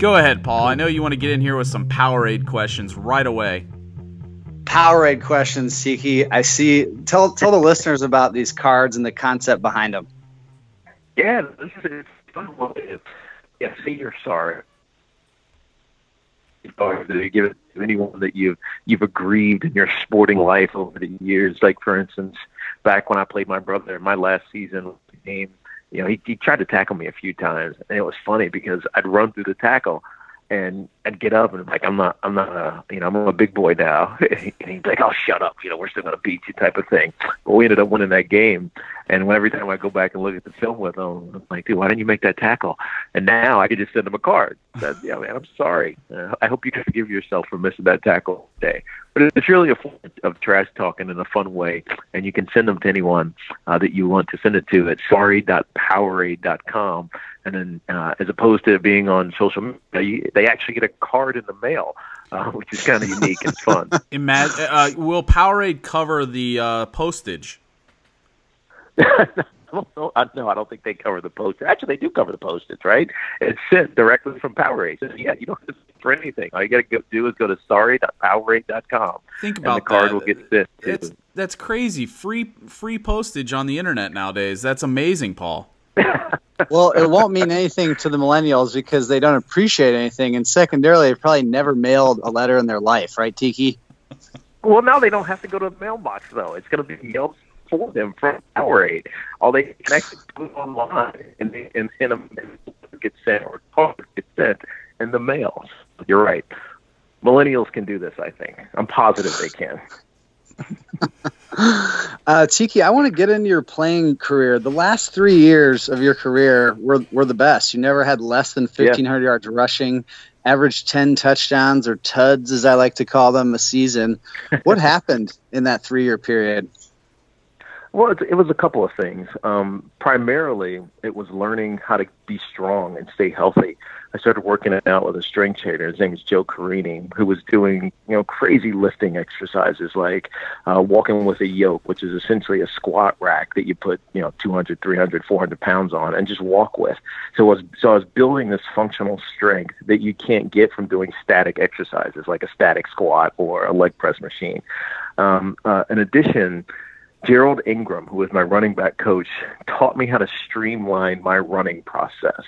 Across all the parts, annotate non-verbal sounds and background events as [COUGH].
Go ahead, Paul. I know you want to get in here with some Powerade questions right away. Powerade questions, Tiki. I see. Tell tell the listeners about these cards and the concept behind them. Yeah, this is it's fun. Yeah, say you're sorry. To give it to anyone that you've you've aggrieved in your sporting life over the years. Like for instance, back when I played my brother in my last season game, you know, he, he tried to tackle me a few times, and it was funny because I'd run through the tackle, and I'd get up and like I'm not I'm not a you know I'm a big boy now. [LAUGHS] And he'd be like oh shut up you know we're still gonna beat you type of thing. But we ended up winning that game and when, every time I go back and look at the film with them, I'm like dude why didn't you make that tackle? And now I could just send them a card. That yeah man I'm sorry. Uh, I hope you can forgive yourself for missing that tackle today but it's really a form of trash talking in a fun way and you can send them to anyone uh, that you want to send it to at sorry.powerade.com and then uh, as opposed to being on social media, you, they actually get a card in the mail, uh, which is kind of unique and fun. [LAUGHS] Imagine, uh, will Powerade cover the uh, postage? [LAUGHS] no, I don't think they cover the postage. Actually, they do cover the postage, right? It's sent directly from Powerade. So, yeah, you don't have to for anything. All you got to do is go to sorry.powerade.com. Think about and the card that. will get sent. That's, that's crazy. Free free postage on the internet nowadays. That's amazing, Paul. [LAUGHS] well, it won't mean anything to the millennials because they don't appreciate anything, and secondarily, they've probably never mailed a letter in their life, right, Tiki? Well, now they don't have to go to the mailbox though. It's going to be mailed for them from Powerade. All they can actually do it online, and they, and, and a get sent or card get sent in the mail. You're right. Millennials can do this. I think. I'm positive they can. [LAUGHS] uh, Tiki, I want to get into your playing career. The last three years of your career were, were the best. You never had less than 1,500 yeah. yards rushing, averaged 10 touchdowns or TUDs, as I like to call them, a season. What [LAUGHS] happened in that three year period? Well, it, it was a couple of things. Um, primarily, it was learning how to be strong and stay healthy. I started working out with a strength trainer. His name is Joe Carini, who was doing you know crazy lifting exercises like uh, walking with a yoke, which is essentially a squat rack that you put you know 200, 300, 400 pounds on and just walk with. So I was so I was building this functional strength that you can't get from doing static exercises like a static squat or a leg press machine. Um, uh, in addition Jerald Ingram, who was my running back coach, taught me how to streamline my running process.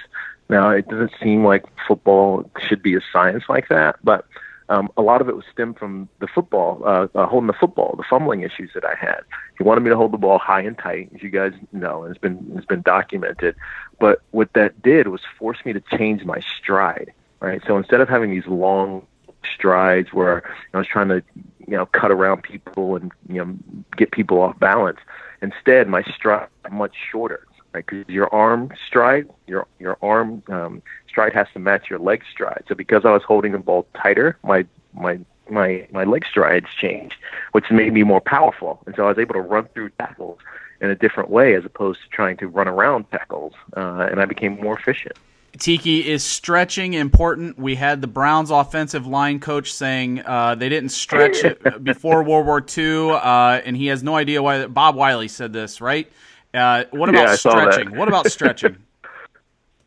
Now, it doesn't seem like football should be a science like that, but um, a lot of it was stemmed from the football, uh, uh, holding the football, the fumbling issues that I had. He wanted me to hold the ball high and tight, as you guys know, and it's been it's been documented. But what that did was force me to change my stride. Right, so instead of having these long strides where I was trying to you know cut around people and you know get people off balance. Instead, my stride much shorter, right? Because your arm stride, your your arm um, stride has to match your leg stride. So because I was holding the ball tighter, my my my my leg strides changed, which made me more powerful, and so I was able to run through tackles in a different way as opposed to trying to run around tackles, uh, and I became more efficient. Tiki is stretching important. We had the Browns offensive line coach saying uh, they didn't stretch [LAUGHS] before World War II, uh, and he has no idea why. Bob Wylie said this, right? Uh, what about yeah, stretching? What about stretching? [LAUGHS]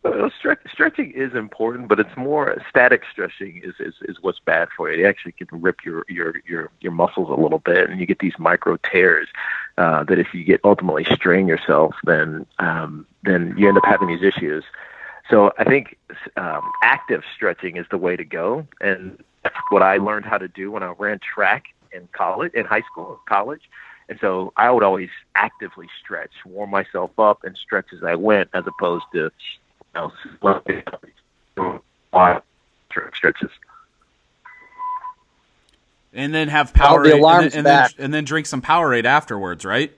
Well, stretch, stretching is important, but it's more static stretching is, is, is what's bad for you. It actually can rip your, your, your, your muscles a little bit, and you get these micro tears uh, that if you get ultimately strain yourself, then um, then you end up having these issues. So I think um, active stretching is the way to go, and that's what I learned how to do when I ran track in college, in high school, college. And so I would always actively stretch, warm myself up, and stretch as I went, as opposed to you know stretches. And then have power, oh, the and, then, and, then, and then drink some Powerade afterwards, right?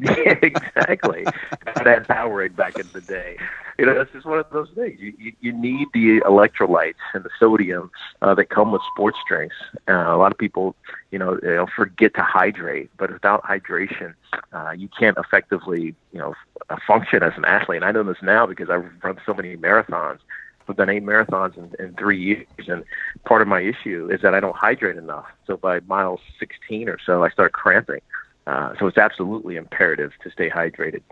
Yeah, [LAUGHS] exactly. I had Powerade back in the day. You know, it's just one of those things. You you, you need the electrolytes and the sodium uh, that come with sports drinks. Uh, a lot of people, you know, know, forget to hydrate, but without hydration, uh, you can't effectively, you know, f- function as an athlete. And I know this now because I've run so many marathons. I've done eight marathons in, in three years, and part of my issue is that I don't hydrate enough. So by mile 16 or so, I start cramping. Uh, so it's absolutely imperative to stay hydrated.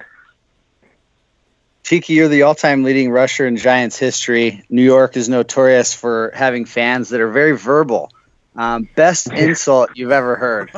Tiki, you're the all-time leading rusher in Giants history. New York is notorious for having fans that are very verbal. Um, best [LAUGHS] insult you've ever heard?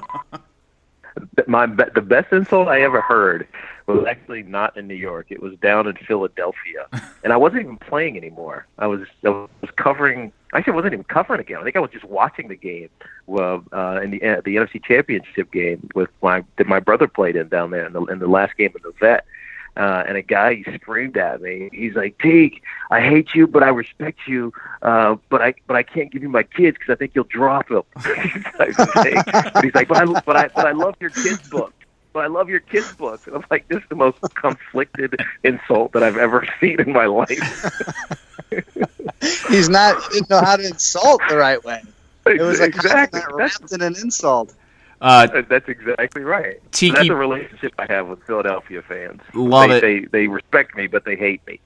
My the best insult I ever heard was actually not in New York. It was down in Philadelphia, [LAUGHS] and I wasn't even playing anymore. I was I was covering. Actually, I wasn't even covering a game. I think I was just watching the game uh, uh, in the uh, the NFC Championship game with my that my brother played in down there in the in the last game of the vet uh, and a guy screamed at me. He's like, "Teak, I hate you, but I respect you, uh, but I but I can't give you my kids because I think you'll drop them." [LAUGHS] he's like, "But I but I but I love your kids' book." But I love your kids' book. And I'm like, this is the most [LAUGHS] conflicted insult that I've ever seen in my life. [LAUGHS] He's not he didn't know how to insult the right way. It was like exactly wrapped in an insult. Uh, that's exactly right. Tiki, that's a relationship I have with Philadelphia fans. Love they, it. They they respect me, but they hate me.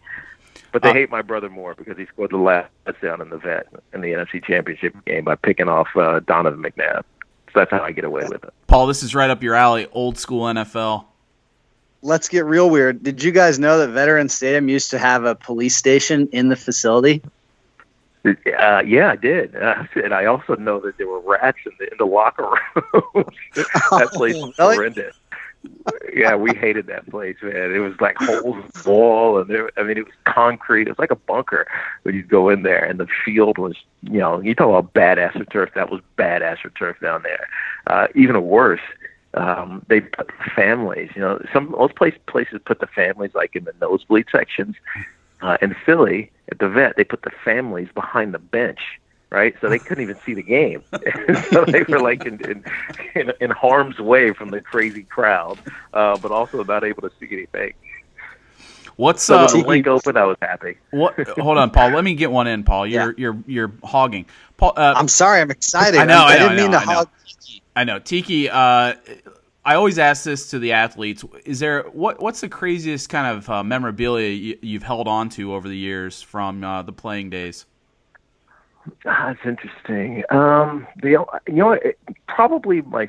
But they uh, hate my brother more because he scored the last touchdown in the vet in the NFC Championship game by picking off uh, Donovan McNabb. So that's how I get away with it. Paul, this is right up your alley. Old school NFL. Let's get real weird. Did you guys know that Veterans Stadium used to have a police station in the facility? Uh, yeah, I did, uh, [LAUGHS] and I also know that there were rats in the in the locker room. [LAUGHS] that place was really? horrendous. Yeah, we hated that place, man. It was like holes in the wall, and there, I mean, it was concrete. It was like a bunker when you'd go in there, and the field was, you know, you talk about badass turf. That was badass turf down there. Uh, even worse, um, they put families. You know, some most place, places put the families like in the nosebleed sections. Uh, in Philly, at the vet, they put the families behind the bench, right? So they couldn't even see the game. [LAUGHS] so they were like in, in, in, in harm's way from the crazy crowd, uh, but also not able to see anything. What's so uh, the link open? I was happy. What? Hold on, Paul. Let me get one in, Paul. You're yeah. you're you're hogging. Paul, uh, I'm sorry. I'm excited. I know. I, I, didn't I mean know, to hog. I know. Tiki. Uh, I always ask this to the athletes: Is there what what's the craziest kind of uh, memorabilia you, have held on to over the years from uh, the playing days? Ah, that's interesting. Um, the you know probably my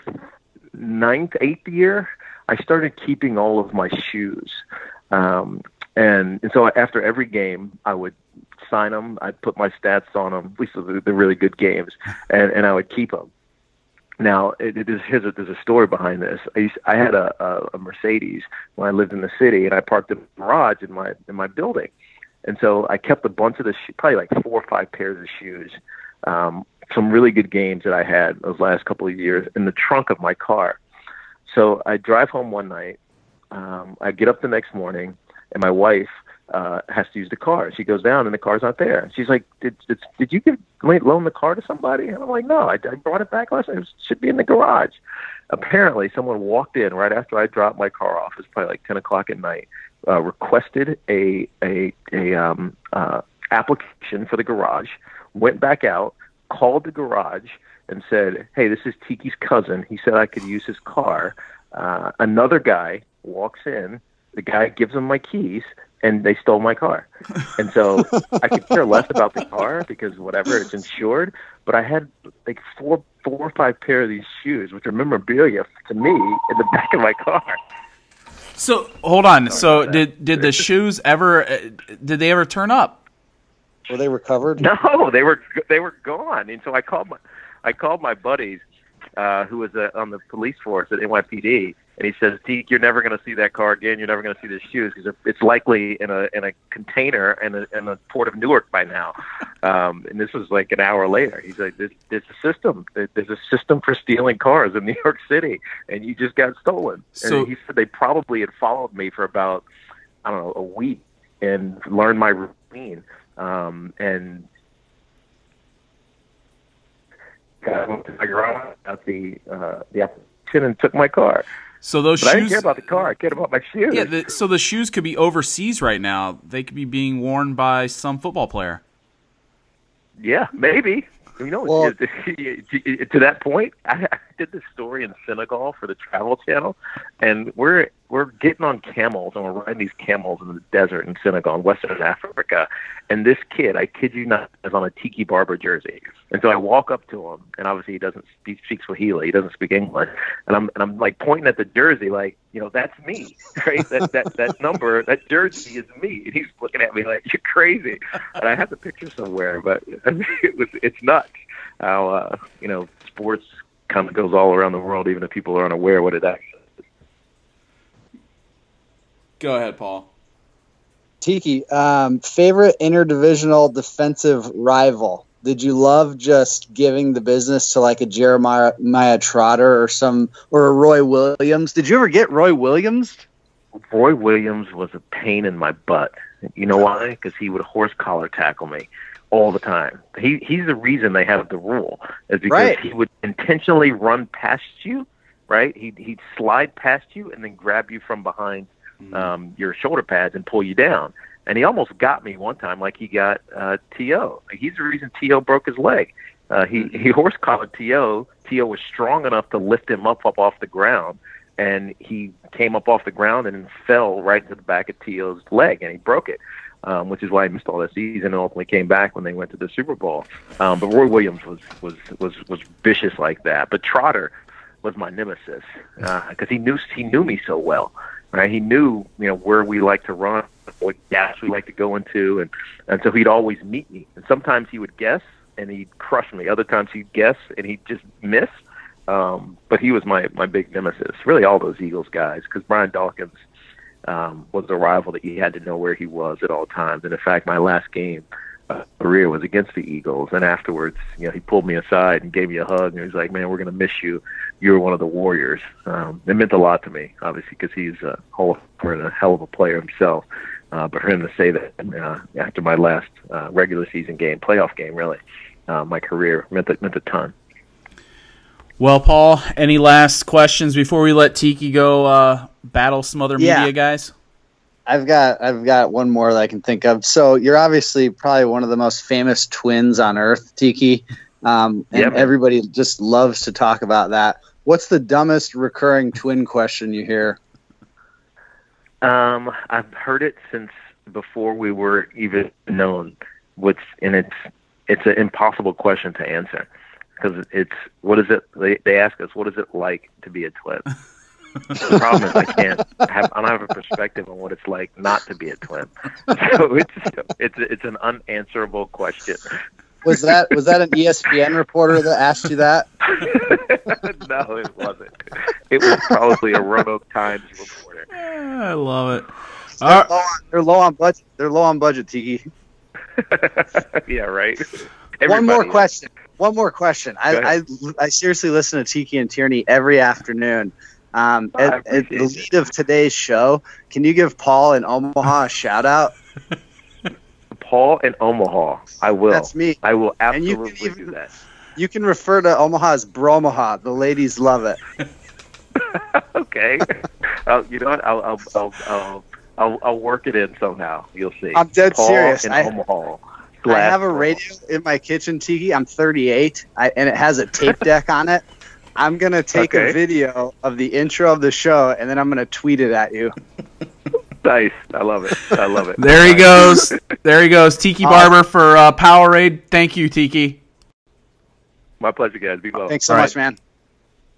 ninth, eighth year, I started keeping all of my shoes, um, and and so after every game, I would sign them. I'd put my stats on them, at least the, the really good games, and and I would keep them. Now, it, it is, here's a, there's a story behind this. I, used, I had a, a, a Mercedes when I lived in the city, and I parked in the garage in my in my building, and so I kept a bunch of the sh- probably like four or five pairs of shoes, um, some really good games that I had those last couple of years in the trunk of my car. So I drive home one night. Um, I get up the next morning, and my wife uh, has to use the car. She goes down and the car's not there. She's like, "Did did, did you give loan the car to somebody?" And I'm like, "No, I, I brought it back last night. It should be in the garage." Apparently, someone walked in right after I dropped my car off. It's probably like 10 o'clock at night. Uh, requested a a a um, uh, application for the garage. Went back out, called the garage, and said, "Hey, this is Tiki's cousin. He said I could use his car." Uh, another guy walks in. The guy gives him my keys and they stole my car. [LAUGHS] And so I could care less about the car because whatever, it's insured. But I had like four, four or five pair of these shoes, which are memorabilia to me in the back of my car. So hold on. So did did the [LAUGHS] shoes ever? Uh, did they ever turn up? Were they recovered? No, they were they were gone. And so I called my I called my buddies uh, who was uh, on the police force at NYPD, and he says, "Deke, you're never going to see that car again. You're never going to see the shoes because it's likely in a in a container in a in the port of Newark by now." Um, and this was like an hour later. He's like, "There's, there's a system. There's a system for stealing cars in [LAUGHS] New York City, and you just got stolen." So, and he said they probably had followed me for about I don't know a week and learned my routine. Um, and I went to my garage at the uh, the application and took my car. So those but shoes. I didn't care about the car. I cared about my shoes. Yeah. The, so the shoes could be overseas right now. They could be being worn by some football player. Yeah, maybe. You know, well, [LAUGHS] to that point, I, did this story in Senegal for the Travel Channel, and we're we're getting on camels and we're riding these camels in the desert in Senegal, in Western Africa, and this kid, I kid you not, is on a Tiki Barber jersey, and so I walk up to him, and obviously he doesn't he speak Swahili, he doesn't speak English, and I'm and I'm like pointing at the jersey, like you know, that's me, [LAUGHS] right? That that that number, that jersey is me. And he's looking at me like you're crazy. And I have the picture somewhere, but [LAUGHS] it was it's nuts how uh, you know sports kind of goes all around the world, even if people are unaware what it actually. is. Go ahead, Paul. Tiki, um, favorite interdivisional defensive rival? Did you love just giving the business to like a Jeremiah Maya Trotter or some or a Roy Williams? Did you ever get Roy Williams? Roy Williams was a pain in my butt. You know why? Because he would horse collar tackle me all the time. He he's the reason they have the rule is because Right. he would intentionally run past you, right? He'd he'd slide past you and then grab you from behind um, your shoulder pads and pull you down. And he almost got me one time, like he got uh, T.O. He's the reason T.O. broke his leg. Uh, he he [LAUGHS] horse collared T.O. T.O. was strong enough to lift him up up off the ground, and he came up off the ground and fell right into the back of T.O.'s leg, and he broke it. Um, which is why he missed all that season and ultimately came back when they went to the Super Bowl. Um, but Roy Williams was was was was vicious like that. But Trotter was my nemesis because he knew he knew me so well. Right? He knew you know where we like to run, what gaps we like to go into, and and so he'd always meet me. And sometimes he would guess and he'd crush me. Other times he'd guess and he'd just miss. Um, but he was my my big nemesis. Really, all those Eagles guys because Brian Dawkins um, was a rival that you had to know where he was at all times. And in fact, my last game uh, career was against the Eagles, and afterwards, you know, he pulled me aside and gave me a hug, and he was like, "Man, we're going to miss you. You're one of the Warriors." Um, it meant a lot to me, obviously, because he's a and a hell of a player himself. Uh, but for him to say that uh, after my last uh, regular season game, playoff game, really, uh, my career meant a, meant a ton. Well, Paul, any last questions before we let Tiki go uh, battle some other Yeah. media guys? I've got I've got one more that I can think of. So you're obviously probably one of the most famous twins on earth, Tiki. Um, and Yeah, man. everybody just loves to talk about that. What's the dumbest recurring twin question you hear? Um, I've heard it since before we were even known. What's and it's it's an impossible question to answer because it's what is it? They they ask us what is it like to be a twin. [LAUGHS] the problem is I can't have I don't have a perspective on what it's like not to be a twin. [LAUGHS] So it's it's it's an unanswerable question. Was that was that an ESPN reporter that asked you that? [LAUGHS] no, it wasn't. It was probably a Roanoke Times reporter. I love it. They're All right. low on, they're low on budget. They're low on budget, Tiki. [LAUGHS] yeah, right. One more is. question. One more question. I, I. I seriously listen to Tiki and Tierney every afternoon. Um, at, at the appreciate lead of today's show, can you give Paul in Omaha a shout out? [LAUGHS] Paul in Omaha. I will. That's me. I will And you absolutely can even- do that. You can refer to Omaha as Bromaha. The ladies love it. [LAUGHS] okay. uh, you know what? I'll I'll, I'll I'll I'll I'll work it in somehow. You'll see. I'm dead Paul serious. In I- Omaha. I have a radio in my kitchen, Tiki. I'm 38, I, and it has a tape deck on it. I'm gonna take Okay. a video of the intro of the show, and then I'm gonna tweet it at you. Nice. I love it. I love it. There he goes. There he goes. Tiki Uh, Barber for uh, Powerade. Thank you, Tiki. My pleasure, guys. Be well. Thanks so All right. much, man.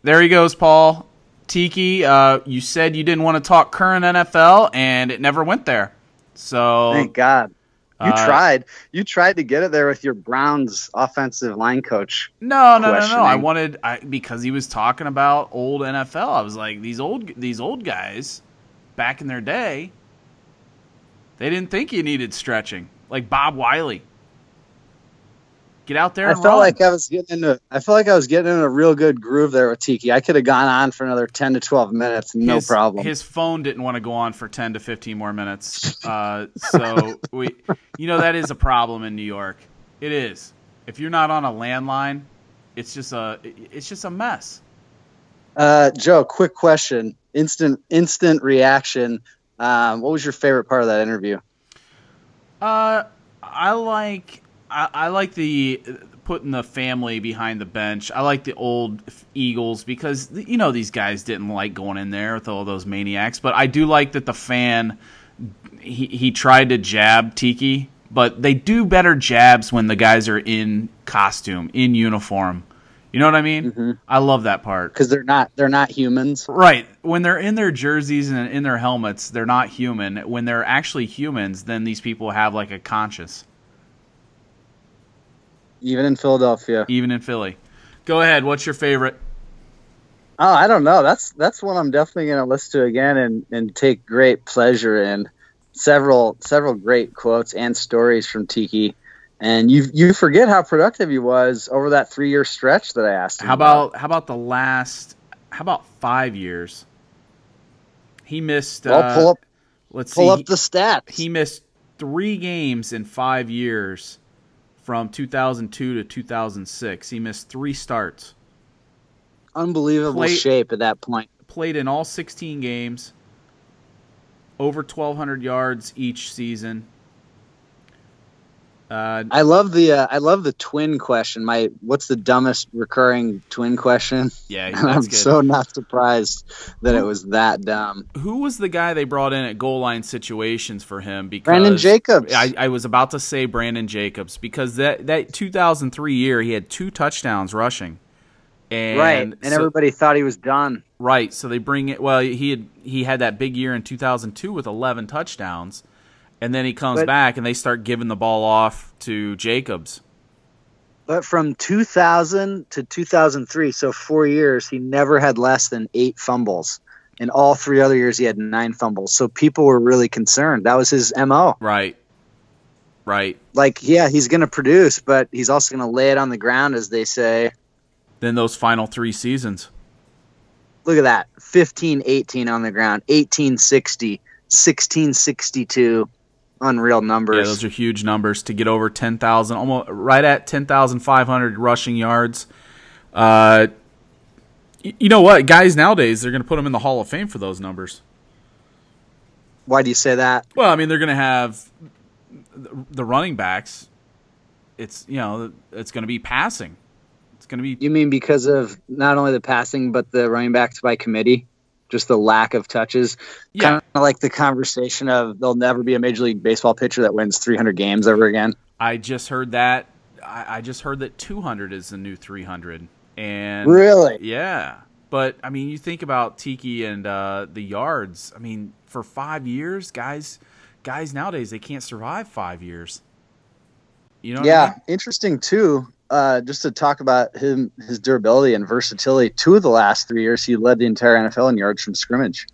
There he goes, Paul. Tiki, uh, you said you didn't want to talk current NFL, and it never went there. So Thank God. You Uh, tried. You tried to get it there with your Browns offensive line coach. No, no, no, no. I wanted I, because he was talking about old NFL. I was like, these old these old guys back in their day, they didn't think you needed stretching. Like Bob Wylie. Get out there I and felt run. like I was getting into. I felt like I was getting in a real good groove there with Tiki. I could have gone on for another 10 to 12 minutes, no his, problem. His phone didn't want to go on for ten to fifteen more minutes. Uh, so [LAUGHS] we, you know, that is a problem in New York. It is. If you're not on a landline, it's just a it's just a mess. Uh, Joe, quick question. Instant, instant reaction. Um, what was your favorite part of that interview? Uh, I like I, I like the putting the family behind the bench. I like the old Eagles because you know these guys didn't like going in there with all those maniacs. But I do like that the fan he he tried to jab Tiki, but they do better jabs when the guys are in costume, in uniform. You know what I mean? Mm-hmm. I love that part. because they're not they're not humans. Right. When they're in their jerseys and in their helmets, they're not human. When they're actually humans, then these people have like a conscience, Even in Philadelphia. even in Philly. Go ahead. What's your favorite? Oh, I don't know. That's that's one I'm definitely going to listen to again and and take great pleasure in. Several several great quotes and stories from Tiki, and you you forget how productive he was over that three year stretch that I asked. Him How about how about the last? How about five years? He missed. Well, uh, pull up Let's pull see. up the stats. he missed three games in five years, from 2002 to 2006. He missed three starts. Unbelievable Play- shape at that point. Played in all 16 games. Over 1,200 yards each season. Uh, I love the uh, I love the twin question. My what's the dumbest recurring twin question? yeah, [LAUGHS] I'm good. so not surprised that it was that dumb. Who was the guy they brought in at goal line situations for him? Because Brandon Jacobs. I, I was about to say Brandon Jacobs because that that 2003 year he had two touchdowns rushing, and right, and so- everybody thought he was done. right. So they bring it. Well, he had he had that big year in 2002 with 11 touchdowns, and then he comes But- back and they start giving the ball off to Jacobs. But from 2000 to 2003, so four years, he never had less than eight fumbles. In all three other years, he had nine fumbles. So people were really concerned. That was his MO. Right, right. Like, yeah, he's going to produce, but he's also going to lay it on the ground, as they say. Then those final three seasons. Look at that 15 18 on the ground, 18 60, 16 62. Unreal Yeah, numbers. those are huge numbers to get over 10,000, almost right at 10,500 rushing yards. Uh, you know what? Guys nowadays, they're going to put them in the Hall of Fame for those numbers. Why do you say that? Well, I mean, they're going to have the the running backs. It's, you know, it's going to be passing. It's going to be You mean because of not only the passing, but the running backs by committee? Just the lack of touches? yeah. Kind of like the conversation of there'll never be a Major League Baseball pitcher that wins 300 games ever again. I just heard that. I, I just heard that 200 is the new 300, and Really? Yeah, but I mean, you think about Tiki and uh, the yards. I mean, for five years, guys, guys nowadays they can't survive five years. You know? What I Yeah, mean? interesting too. Uh, just to talk about him, his durability and versatility. Two of the last three years, he led the entire NFL in yards from scrimmage.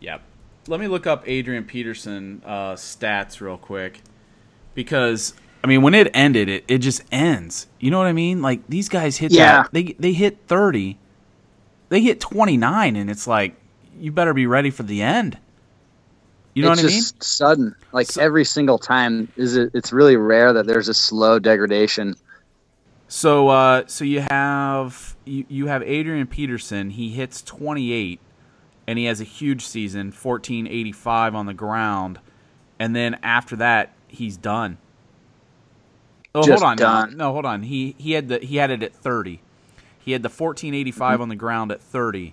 Yep. Let me look up Adrian Peterson uh, stats real quick, because I mean, when it ended, it, it just ends. You know what I mean? Like these guys hit Yeah. that they they hit thirty, they hit twenty nine, and it's like you better be ready for the end. You know it's what I mean? just sudden. Like So- every single time, is it? It's really rare that there's a slow degradation. So uh, so you have you, you have Adrian Peterson. He hits 28, and he has a huge season, 1485 on the ground, and then after that he's done. Oh, Just hold on, done. no, no, hold on. He he had the he had it at 30. He had the 1485 Mm-hmm. on the ground at 30,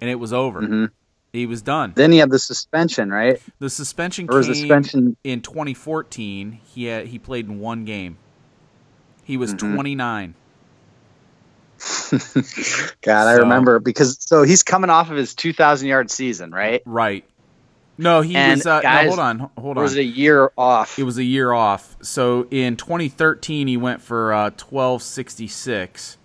and it was over. Mhm. He was done. Then you have the suspension, right? The suspension Or came suspension? in 2014. He had, he played in one game. He was Mhm. 29. [LAUGHS] God, I remember because so he's coming off of his 2,000 yard season, right? Right. No, he And was. Uh, guys- no, hold on, hold on. was a year off? It was a year off. So in 2013, he went for uh, 1266,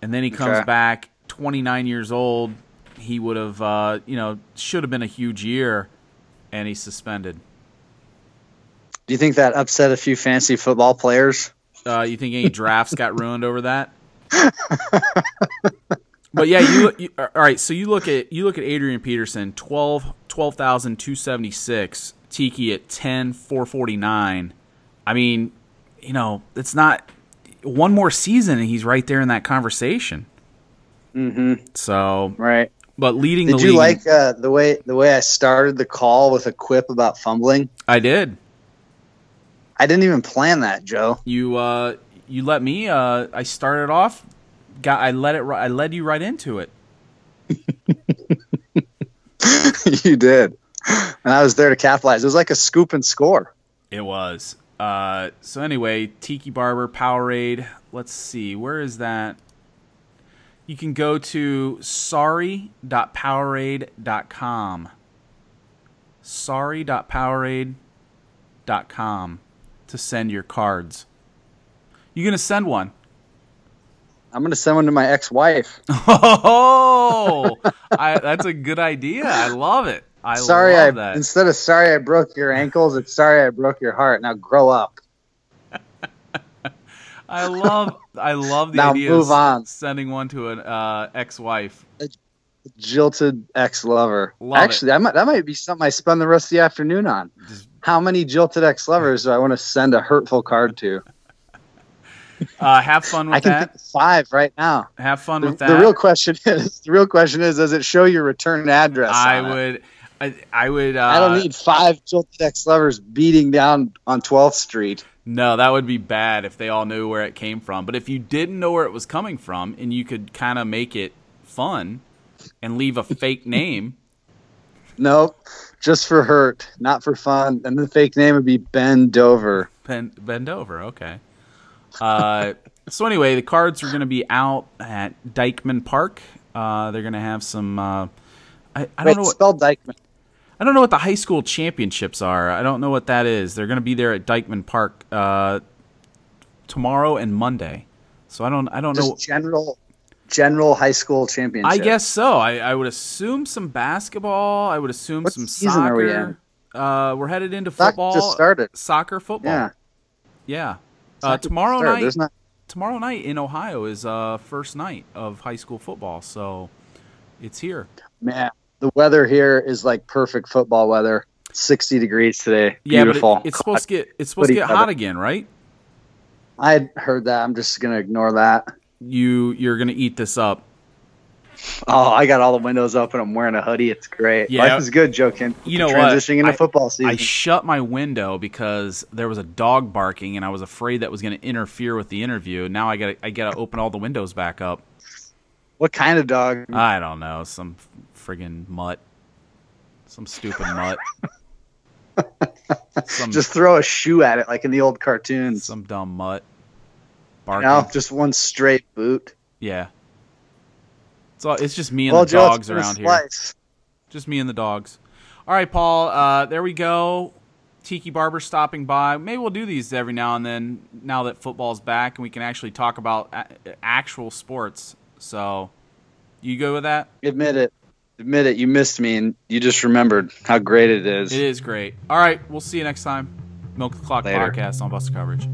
and then he comes Okay. back 29 years old. He would have, uh, you know, should have been a huge year, and he's suspended. Do you think that upset a few fantasy football players? Uh, you think any drafts got ruined over that? but yeah, you, you all right. So you look at you look at Adrian Peterson 12 12,276, Tiki at 10 449. I mean, you know, it's not one more season and he's right there in that conversation. Mm-hmm. So, Right. but leading Did the you league, like uh, the way the way I started the call with a quip about fumbling? I did. I didn't even plan that, Joe. You uh you let me uh I started off got I let it I led you right into it. [LAUGHS] you did, and I was there to capitalize. It was like a scoop and score. It was. Uh, so anyway, Tiki Barber Powerade. Let's see, where is that? you can go to sorry.powerade.com. Sorry.powerade.com to send your cards. You gonna send one? I'm gonna send one to my ex-wife. [LAUGHS] Oh, I, that's a good idea. I love it. I sorry, I love that. instead of sorry I broke your ankles, it's sorry I broke your heart. Now grow up. [LAUGHS] I love I love the Now idea move of on. sending one to an uh, ex-wife. Jilted ex-lover. Love it. Actually, that might that might be something I spend the rest of the afternoon on. Just- How many jilted ex-lovers do I want to send a hurtful card to? Uh, have fun with I can that. think five right now. Have fun The, with the that. real question [LAUGHS] is the real question is does it show your return address? I would, I, I would. Uh, I don't need five jilted ex-lovers beating down on 12th Street. No, that would be bad if they all knew where it came from. But if you didn't know where it was coming from, and you could kind of make it fun and leave a fake name, Nope, just for hurt, not for fun. And the fake name would be Ben Dover. bend, bend over. Okay. Uh, [LAUGHS] so anyway, the cards are going to be out at Dykeman Park. Uh, they're going to have some. Uh, I, I don't Wait, know. What, spell Dykeman. I don't know what the high school championships are. I don't know what that is. They're going to be there at Dykeman Park uh, tomorrow and Monday. So I don't. I don't know. General, general high school championship. I guess so. I, I would assume some basketball. I would assume What some season are we soccer. Uh, we're headed into Soccer football. just started. Soccer, football. Yeah. Yeah. Uh, tomorrow started. night. Not. Tomorrow night in Ohio is uh first night of high school football. So it's here. Man, the weather here is like perfect football weather. 60 degrees today. Yeah, Beautiful. it, it's supposed to get it's supposed to get weather. hot again, right? I heard that. I'm just gonna ignore that. You you're gonna eat this up. Oh, I got all the windows open. I'm wearing a hoodie. It's great. Yeah. Life is good, joking. You know what? Transitioning into I- football season. I shut my window because there was a dog barking, and I was afraid that was going to interfere with the interview. Now I got I got to open all the windows back up. what kind of dog? I don't know, some friggin' mutt, some stupid mutt, [LAUGHS] some Just throw a shoe at it like in the old cartoons. some dumb mutt barking. just one straight boot. Yeah, it's all, it's just me and well, the Joe, dogs around here. Just me and the dogs. All right, Paul. Uh, there we go. Tiki Barber stopping by. Maybe we'll do these every now and then. Now that football's back and we can actually talk about a- actual sports. So, you go with that? Admit it. Admit it. You missed me, and you just remembered how great it is. It is great. All right, we'll see you next time. Milk the Clock Later. podcast on Bus Coverage.